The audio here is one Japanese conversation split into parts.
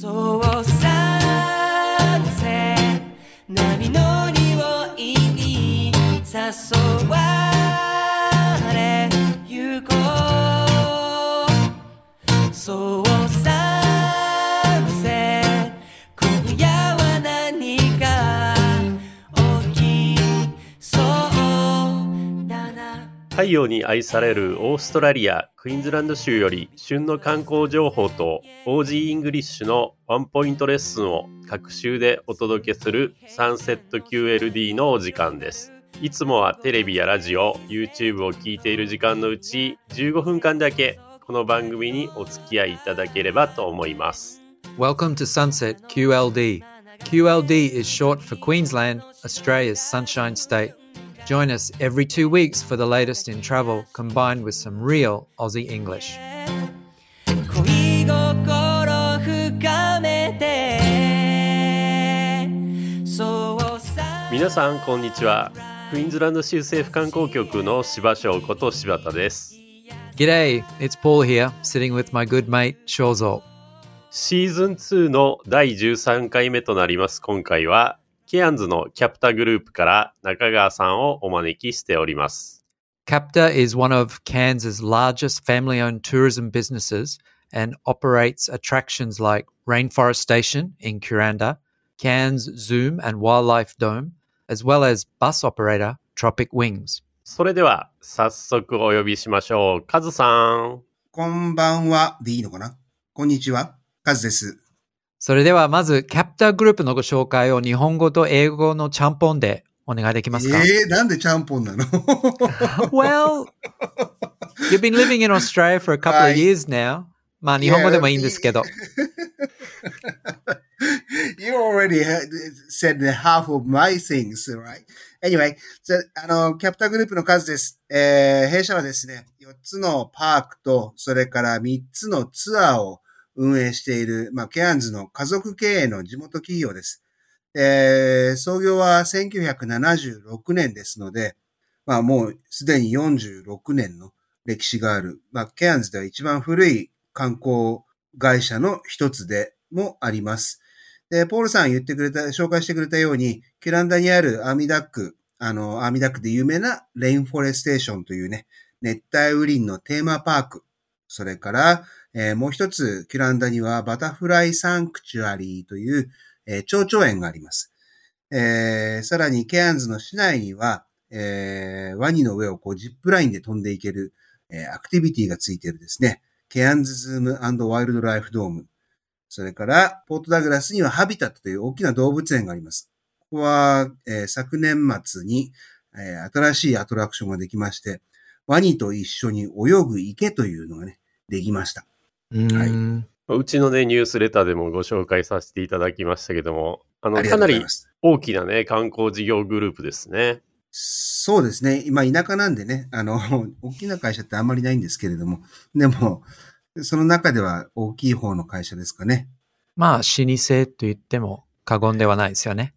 そう陽に愛されるオーストラリア・クイーンズランド州より旬の観光情報と OG イングリッシュのワンポイントレッスンを隔週でお届けするサンセット QLD のお時間です。いつもはテレビやラジオ、YouTube を聞いている時間のうち15分間だけこの番組にお付き合いいただければと思います。Welcome to Sunset QLD. QLD is short for Queensland, Australia's sunshine state. Join us every two weeks for the latest in travel combined with some real Aussie English. 皆さんこんにちは。クイーンズランド州政府観光局の柴翔こと柴田です。G'day, it's Paul here, sitting with my good mate Shozo. シーズン2の第13回目となります今回は、ケアンズのキャプタグループから中川さんをお招きしております。Capta is one of Cairns' largest family owned tourism businesses and operates attractions like Rainforest Station in Kuranda, Cairns Zoom and Wildlife Dome, as well as bus operator Tropic Wings. それでは早速お呼びしましょう。カズさん。こんばんはでいいのかなこんにちは。カズです。それではまず、キャプターグループのご紹介を日本語と英語のちゃんぽんでお願いできますか、えー、なんでちゃんぽんなの？Well, you've been living in Australia for a couple は of い years now. まあ日本語でもいいんですけど。You already said half of my things, right? Anyway, じゃあの、キャプターグループの数です。えー、弊社はですね、4つのパークと、それから3つのツアーを運営している、まあ、ケアンズの家族経営の地元企業です。えー、創業は1976年ですので、まあもうすでに46年の歴史がある、まあケアンズでは一番古い観光会社の一つでもあります。で、ポールさん言ってくれた、紹介してくれたように、キュランダにある Army Duck、あの、 Army Duck で有名な Rainforestation というね、熱帯雨林のテーマパーク。それから、えーもう一つ、キュランダには Butterfly Sanctuary という、えー蝶々園があります。えーさらに、ケアンズの市内には、えーワニの上をこうジップラインで飛んでいける、えーアクティビティがついているですね、ケアンズズームワイルドライフドーム。それから、ポートダグラスにはハビタットという大きな動物園があります。ここは、えー昨年末に、えー新しいアトラクションができまして、ワニと一緒に泳ぐ池というのがね、できました。うーんうちのね、ニュースレターでもご紹介させていただきましたけども、あの、ありかなり。大きなね、観光事業グループですね。そうですね。今、田舎なんでね、あの、大きな会社ってあんまりないんですけれども、でも、その中では大きい方の会社ですかね。まあ、老舗と言っても過言ではないですよね。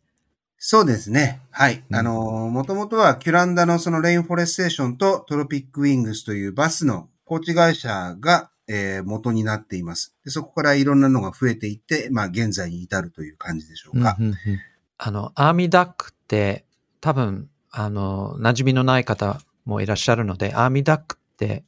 そうですね。はい。うんあの、もともとはキュランダのそのレインフォレステーションとトロピックウィングスというバスのコーチ会社が、えー元になっていますで。そこからいろんなのが増えていって、まあ現在に至るという感じでしょうか。うんうんうんあの、アーミーダックって多分、あの、馴染みのない方もいらっしゃるので、アーミーダックって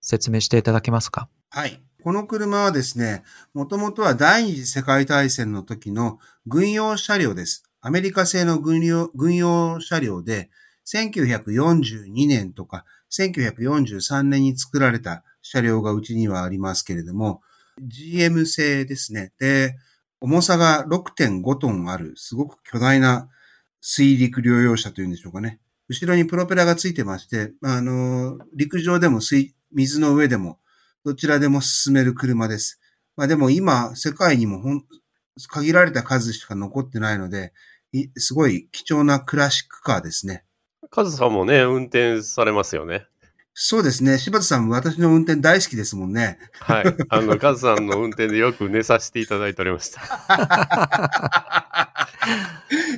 説明していただけますか？はい。この車はですね、もともとは第二次世界大戦の時の軍用車両です。アメリカ製の軍用軍用車両で、1942年とか1943年に作られた車両がうちにはありますけれども、GM 製ですね。で、重さが6.5トンある、すごく巨大な水陸両用車というんでしょうかね。後ろにプロペラがついてまして、あの、陸上でも水、水の上でも、どちらでも進める車です。まあでも今、世界にもほん、限られた数しか残ってないので、いすごい貴重なクラシックカーですね。カズさんもね、運転されますよね。そうですね。柴田さん、私の運転大好きですもんね。はい。あの、カズさんの運転でよく寝させていただいておりました。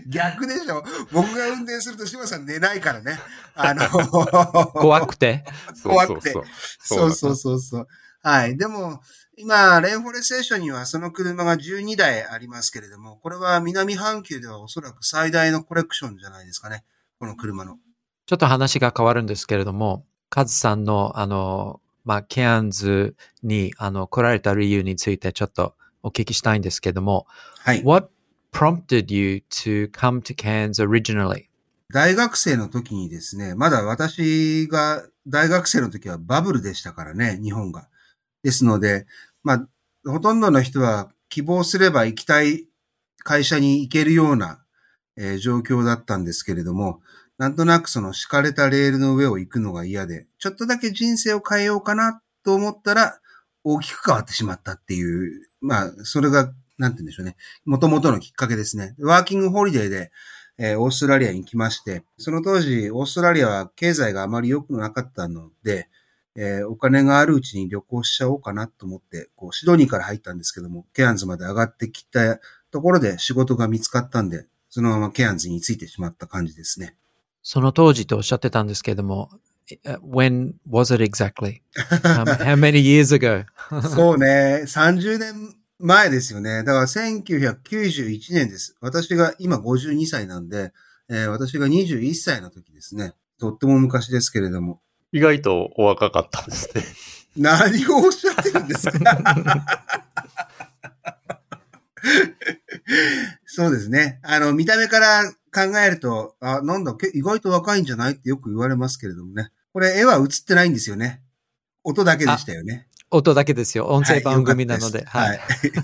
逆でしょ僕が運転すると柴田さん寝ないからね。あの、怖くて。怖くて。そうそうそうそう。はい。でも、今、レインフォレステーションにはその車が12台ありますけれども、これは南半球ではおそらく最大のコレクションじゃないですかね。この車の。ちょっと話が変わるんですけれども、カズさんの、あの、まあ、ケアンズに、あの、来られた理由についてちょっとお聞きしたいんですけども、はい。What prompted you to come to Cairns originally? 大学生の時にですね、まだ私が大学生の時はバブルでしたからね、日本が。ですので、まあ、ほとんどの人は希望すれば行きたい会社に行けるような、えー状況だったんですけれども、なんとなくその敷かれたレールの上を行くのが嫌で、ちょっとだけ人生を変えようかなと思ったら、大きく変わってしまったっていう、まあ、それが、なんて言うんでしょうね。元々のきっかけですね。ワーキングホリデーで、えーオーストラリアに来まして、その当時、オーストラリアは経済があまり良くなかったので、えーお金があるうちに旅行しちゃおうかなと思って、こう、シドニーから入ったんですけども、ケアンズまで上がってきたところで仕事が見つかったんで、そのままケアンズについてしまった感じですね。その当時とおっしゃってたんですけれども、uh, when was it exactly? Um, how many years ago? そうね、30年前ですよね。だから1991年です。私が今52歳なんで、えー私が21歳の時ですね。とっても昔ですけれども。意外とお若かったんですね。何をおっしゃってるんですか？そうですね。あの、見た目から考えると、あ、なんだ、け意外と若いんじゃないってよく言われますけれどもね。これ、絵は映ってないんですよね。音だけでしたよね。音だけですよ。音声はい番組なので。よかったですは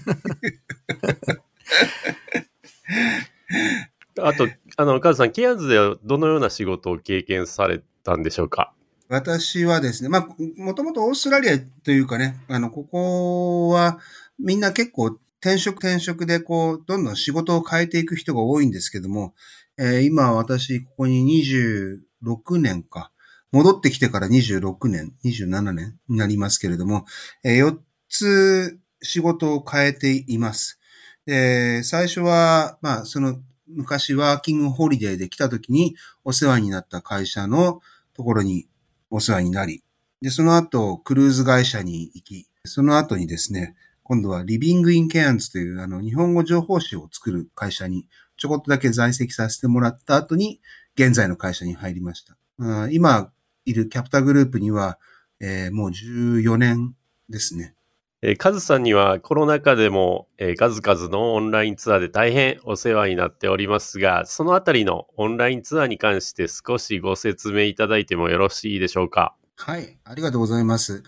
い。あと、あの、カズさん、ケアンズではどのような仕事を経験されたんでしょうか？私はですね、まあ、もともとオーストラリアというかね、あの、ここはみんな結構転職転職でこう、どんどん仕事を変えていく人が多いんですけども、えー今私ここに26年か、戻ってきてから26年、27年になりますけれども、え4つ仕事を変えています。で、最初は、まあ、その、昔ワーキングホリデーで来た時にお世話になった会社のところにお世話になり、で、その後、クルーズ会社に行き、その後にですね、今度はリビングインケアンズというあの日本語情報誌を作る会社にちょこっとだけ在籍させてもらった後に現在の会社に入りました。今いるキャプターグループには、えーもう14年ですね。えーカズさんにはコロナ禍でも、えー数々のオンラインツアーで大変お世話になっておりますが、そのあたりのオンラインツアーに関して少しご説明いただいてもよろしいでしょうか？はい。ありがとうございます。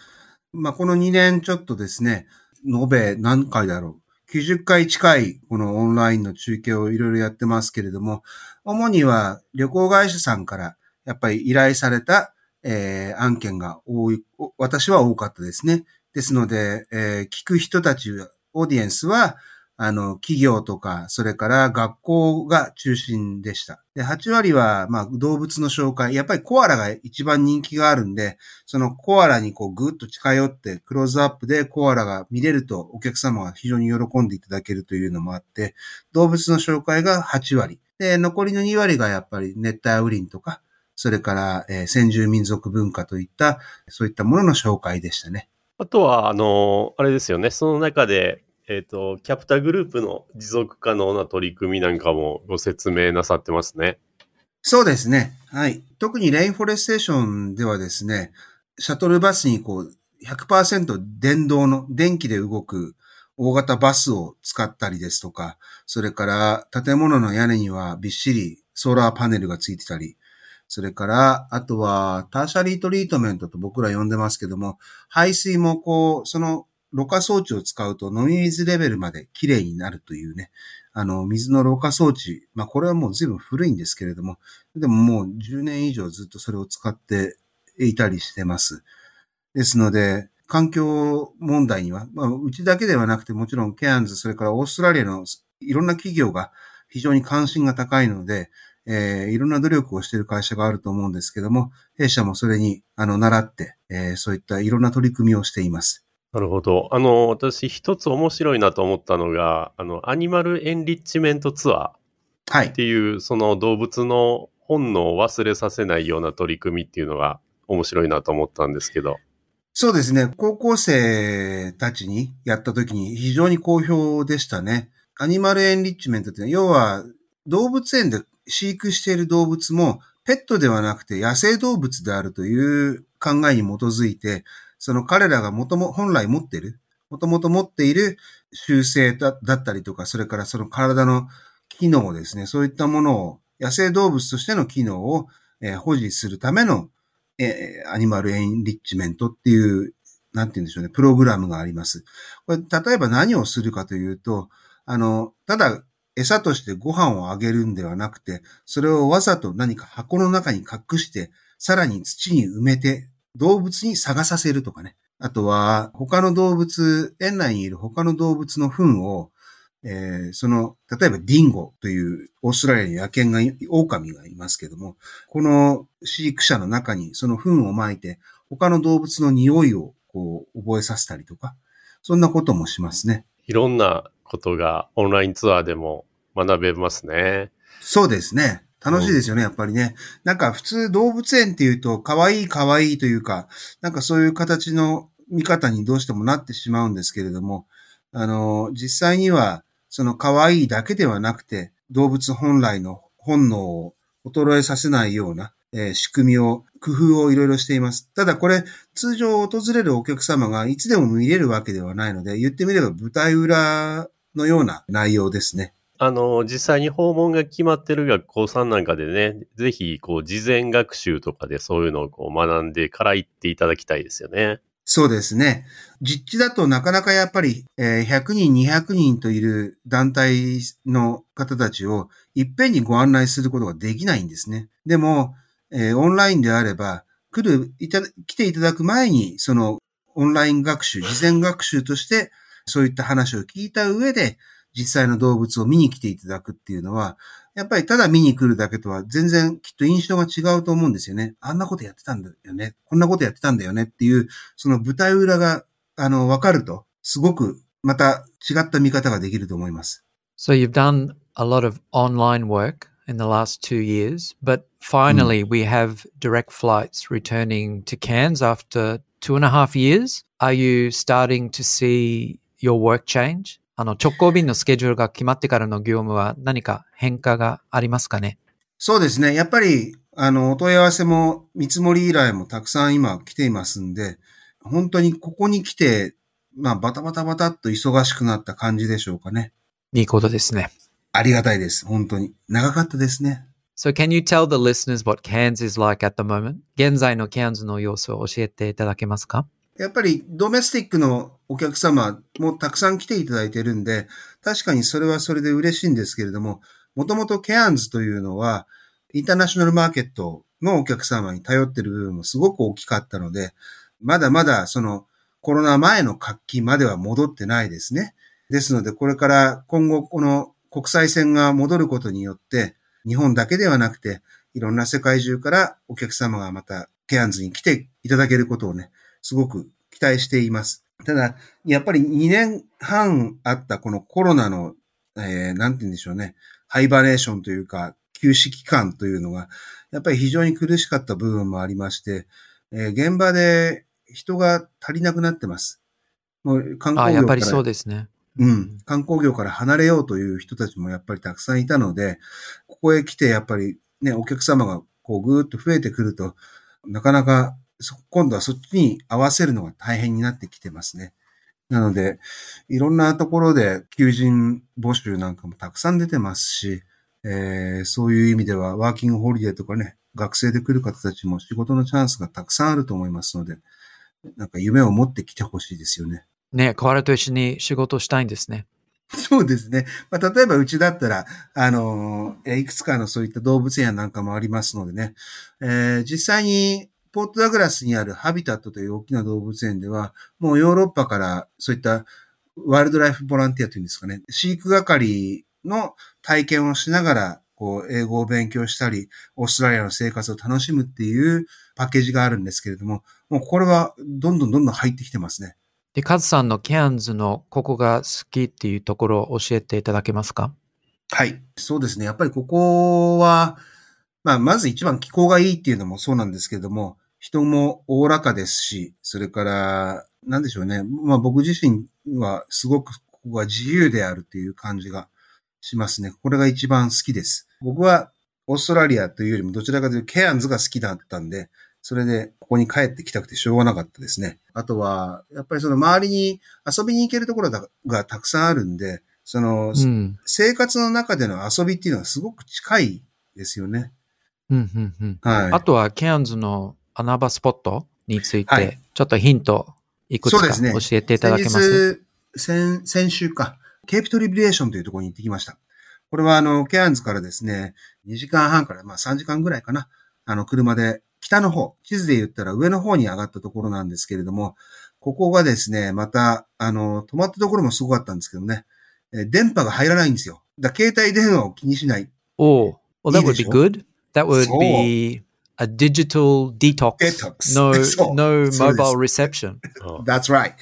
まあ、この2年ちょっとですね、延べ何回だろう？90回近いこのオンラインの中継をいろいろやってますけれども、主には旅行会社さんからやっぱり依頼された、えー案件が多い、私は多かったですね。ですので、えー聞く人たち、オーディエンスは、あの、企業とか、それから学校が中心でした。で、8割は、まあ、動物の紹介。やっぱりコアラが一番人気があるんで、そのコアラにこうぐっと近寄ってクローズアップでコアラが見れるとお客様が非常に喜んでいただけるというのもあって、動物の紹介が8割。で、残りの2割がやっぱり熱帯雨林とか、それから、えー先住民族文化といった、そういったものの紹介でしたね。あとは、あの、あれですよね、その中で、えっ、と、キャプタグループの持続可能な取り組みなんかもご説明なさってますね。そうですね。はい。特にレインフォレステーションではですね、シャトルバスにこう、100%電動の電気で動く大型バスを使ったりですとか、それから建物の屋根にはびっしりソーラーパネルがついてたり、それから、あとはターシャリートリートメントと僕ら呼んでますけども、排水もこう、そのろ過装置を使うと飲み水レベルまで綺麗になるというね、あの、水のろ過装置、まあこれはもう随分古いんですけれども、でももう10年以上ずっとそれを使っていたりしてます。ですので、環境問題には、まあ、うちだけではなくて、もちろんケアンズ、それからオーストラリアのいろんな企業が非常に関心が高いので、えーいろんな努力をしている会社があると思うんですけども、弊社もそれに、あの、習って、えーそういったいろんな取り組みをしています。なるほど。あの、私一つ面白いなと思ったのが、あの、アニマルエンリッチメントツアーはいっ。ていう、その動物の本能を忘れさせないような取り組みっていうのが面白いなと思ったんですけど。そうですね。高校生たちにやった時に非常に好評でしたね。アニマルエンリッチメントっていうのは、要は動物園で飼育している動物もペットではなくて野生動物であるという考えに基づいて、その彼らがもとも、本来持っている、もともと持っている習性だったりとか、それからその体の機能ですね、そういったものを、野生動物としての機能を、え保持するための、えアニマルエンリッチメントっていう、なんて言うんでしょうね、プログラムがあります。これ、例えば何をするかというと、あの、ただ餌としてご飯をあげるんではなくて、それをわざと何か箱の中に隠して、さらに土に埋めて、動物に探させるとかね。あとは、他の動物、園内にいる他の動物の糞を、えーその、例えばディンゴというオーストラリアに野犬が、狼がいますけども、この飼育者の中にその糞を撒いて、他の動物の匂いをこう覚えさせたりとか、そんなこともしますね。いろんなことがオンラインツアーでも学べますね。そうですね。楽しいですよね、やっぱりね。なんか普通動物園っていうと、可愛い可愛いというか、なんかそういう形の見方にどうしてもなってしまうんですけれども、あの、実際には、その可愛いだけではなくて、動物本来の本能を衰えさせないような、えー仕組みを、工夫をいろいろしています。ただこれ、通常訪れるお客様がいつでも見れるわけではないので、言ってみれば舞台裏のような内容ですね。あの、実際に訪問が決まってる学校さんなんかでね、ぜひ、こう、事前学習とかでそういうのをこう学んでから行っていただきたいですよね。そうですね。実地だとなかなかやっぱり、え100人、200人といる団体の方たちをいっぺんにご案内することができないんですね。でも、えオンラインであれば、来る、いた、来ていただく前に、そのオンライン学習、事前学習として、そういった話を聞いた上で、実際の動物を見に来ていただくっていうのは、やっぱりただ見に来るだけとは全然きっと印象が違うと思うんですよね。あんなことやってたんだよね。こんなことやってたんだよねっていう、その舞台裏が、あの、わかると、すごくまた違った見方ができると思います。So you've done a lot of online work in the last two years, but finally we have direct flights returning to Cairns after two and a half years. Are you starting to see your work change? あの、直行便のスケジュールが決まってからの業務は何か変化がありますかね？そうですね。やっぱり、あの、お問い合わせも、見積もり依頼もたくさん今来ていますんで、本当にここに来て、まあ、バタバタバタっと忙しくなった感じでしょうかね。いいことですね。ありがたいです。本当に。長かったですね。So can you tell the listeners what Cairns is like at the moment? 現在の Cairns の様子を教えていただけますか？やっぱりドメスティックのお客様もたくさん来ていただいてるんで、確かにそれはそれで嬉しいんですけれども、もともとケアンズというのは、インターナショナルマーケットのお客様に頼ってる部分もすごく大きかったので、まだまだそのコロナ前の活気までは戻ってないですね。ですので、これから今後この国際線が戻ることによって、日本だけではなくて、いろんな世界中からお客様がまたケアンズに来ていただけることをね、すごく期待しています。ただ、やっぱり2年半あったこのコロナの、えー、なんて言うんでしょうね、ハイバネーションというか、休止期間というのが、やっぱり非常に苦しかった部分もありまして、えー現場で人が足りなくなってます。もう観あ、光業からやっぱりそうですね。うん。観光業から離れようという人たちもやっぱりたくさんいたので、ここへ来てやっぱりね、お客様がこうぐーっと増えてくると、なかなかそ今度はそっちに合わせるのが大変になってきてますね。なので、いろんなところで求人募集なんかもたくさん出てますし、えーそういう意味ではワーキングホリデーとかね、学生で来る方たちも仕事のチャンスがたくさんあると思いますので、なんか夢を持ってきてほしいですよね。ね、河原と一緒に仕事したいんですね。そうですね。まあ、例えばうちだったら、あのいくつかのそういった動物園なんかもありますのでね、えー実際にポートダグラスにあるハビタットという大きな動物園では、もうヨーロッパからそういったワールドライフボランティアというんですかね、飼育係の体験をしながら、こう、英語を勉強したり、オーストラリアの生活を楽しむっていうパッケージがあるんですけれども、もうこれはどんどんどんどん入ってきてますね。で、カズさんのケアンズのここが好きっていうところを教えていただけますか？はい。そうですね。やっぱりここは、まあ、まず一番気候がいいっていうのもそうなんですけれども、人もおおらかですし、それから、なんでしょうね。まあ僕自身はすごくここが自由であるっていう感じがしますね。これが一番好きです。僕はオーストラリアというよりもどちらかというとケアンズが好きだったんで、それでここに帰ってきたくてしょうがなかったですね。あとは、やっぱりその周りに遊びに行けるところががたくさんあるんで、その、うん。生活の中での遊びっていうのはすごく近いですよね。うん、うん、うん。はい。あとは、ケアンズの穴場スポットについて、はいちょっとヒント、いくつか教えていただけます？先日、先、先週か、ケープトリビュレーションというところに行ってきました。これはあの、ケアンズからですね、2時間半からまあ3時間ぐらいかな。あの、車で北の方、地図で言ったら上の方に上がったところなんですけれども、ここがですね、また、あの、止まったところもすごかったんですけどね、えー電波が入らないんですよ。だ携帯電話を気にしない。Oh, well, that would し be ょ？good. That would be a digital detox. Detox No, no mobile reception. う ん That's right.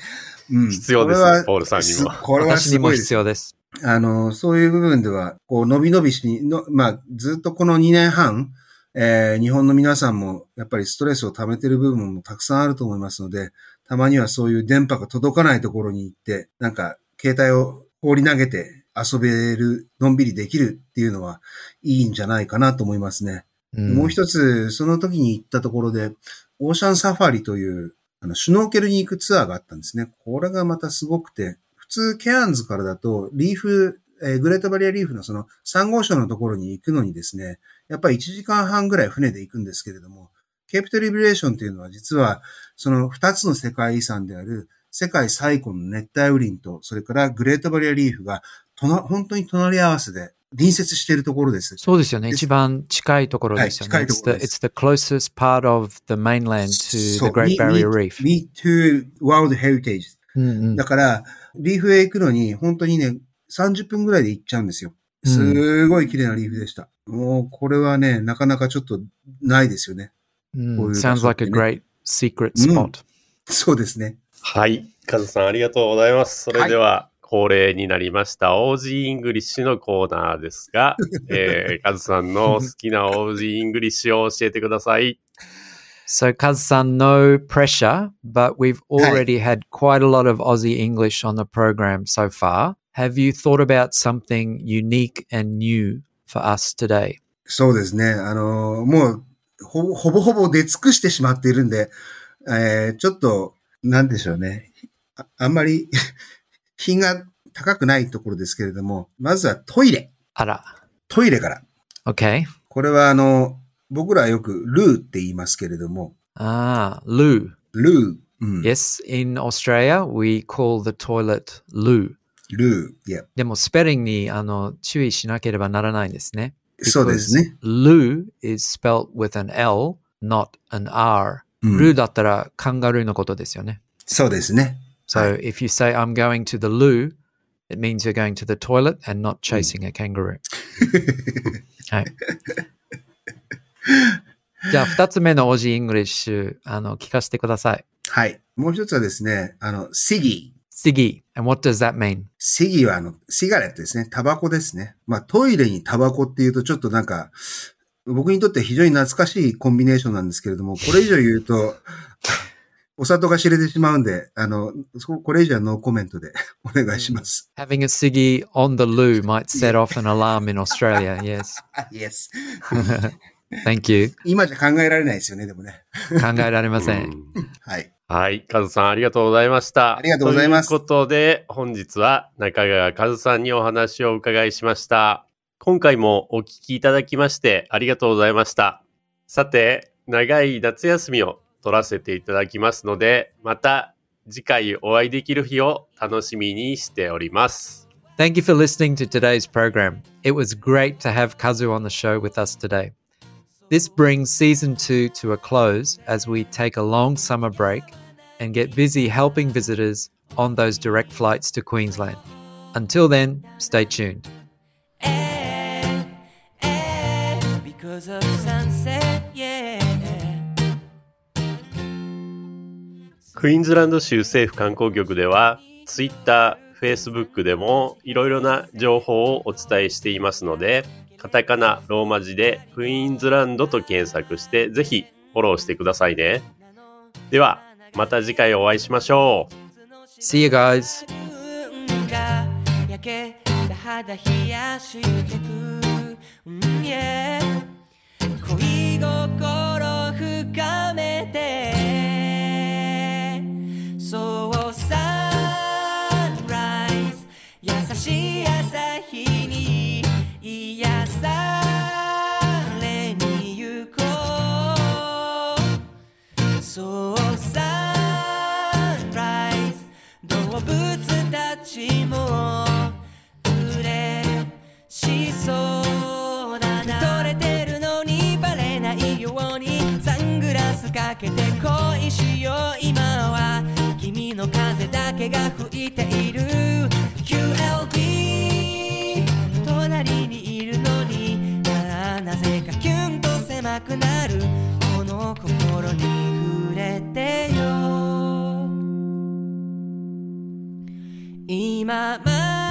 うん。必要ですポールさんにもすこれは私にもすごいです必要です。あの、そういう部分では、こう、伸び伸びしに、の、まあ、ずっとこの2年半、えー日本の皆さんも、やっぱりストレスを溜めてる部分もたくさんあると思いますので、たまにはそういう電波が届かないところに行って、なんか、携帯を放り投げて遊べる、のんびりできるっていうのは、いいんじゃないかなと思いますね。うんもう一つ、その時に行ったところで、オーシャンサファリという、あの、シュノーケルに行くツアーがあったんですね。これがまたすごくて、普通、ケアンズからだと、リーフ、えーグレートバリアリーフのその3号礁のところに行くのにですね、やっぱり1時間半ぐらい船で行くんですけれども、ケープトリビュレーションというのは実は、その2つの世界遺産である、世界最古の熱帯雨林と、それからグレートバリアリーフが、とな本当に隣り合わせで隣接しているところです。そうですよね。一番近いところですよね。はい近いところです it's the closest part of the mainland to the Great Barrier Reef. Me, me to World Heritage. うんうんだから、リーフへ行くのに、本当にね、30分ぐらいで行っちゃうんですよ。うんすごい綺麗なリーフでした。もう、これはね、なかなかちょっとないですよね。うんこういう場 Sounds like て a ね great secret うん spot. そうですね。はい。カズさんありがとうございます。それでは、恒例になりました、オージーイングリッシュのコーナーですが、えー、カズさんの好きなオージーイングリッシュを教えてください。So, Kaz-san, no pressure, but we've already had quite a lot of Aussie English on the program so far. Have you thought about something unique and new for us today? そうですね。あのーもう、ほぼほぼほぼ出尽くしてしまっているんで、えー、ちょっと、なんでしょうね。ああんまり、品が高くないところですけれども、まずはトイレ。Ara. トイレから。Okay. これはあの、僕らはよくルーって言いますけれども、Ah, loo. ルー。うん、Yes, in Australia, we call the toilet loo. Loo。いや、でも、スペリングにあの注意しなければならないんですね。そうですね。Loo is spelt with an L, not an R. うん roo だったらカンガルーのことですよね。そうですね。So if you say I'm going to the loo, it means you're going to the toilet and not chasing a kangaroo. はい。じゃあ、二つ目の Aussie English、あの、聞かせてください。はい。もう一つはですね、あの、シギー。Siggy. And what does that mean? シギーはあの、シガレットですね。タバコですね。まあ、トイレにタバコっていうとちょっとなんか、僕にとって非常に懐かしいコンビネーションなんですけれども、これ以上言うと、お里が知れてしまうんで、あの、そこれ以上はノーコメントで お願いします。Having a ciggy on the loo might set off an alarm in Australia. Yes. あ、yes. Thank you. 今じゃ考えられないですよね、でもね。考えられませ。うんんはい。はい。カズさんありがとうございました。ありがとうございますということで、本日は中川和さんにお話をお伺いしました。今回もお聞きいただきましてありがとうございました。さて、長い夏休みを取らせていただきますので、また次回お会いできる日を楽しみにしております。 Thank you for listening to today's program. It was great to have Kazu on the show with us today. This brings season two to a close as we take a long summer break and get busy helping visitors on those direct flights to Queensland. Until then, stay tuned. Eh, eh, because of sunset, yeah. クイーンズランド州政府観光局では、Twitter、Facebook でもいろいろな情報をお伝えしていますので、カタカナ、ローマ字でクイーンズランドと検索して、ぜひフォローしてくださいね。では、また次回お会いしましょう。See you guys. が焼けた肌冷やしてく、うん yeah 恋心かけて恋しよう。今は君の風だけが吹いている。今まで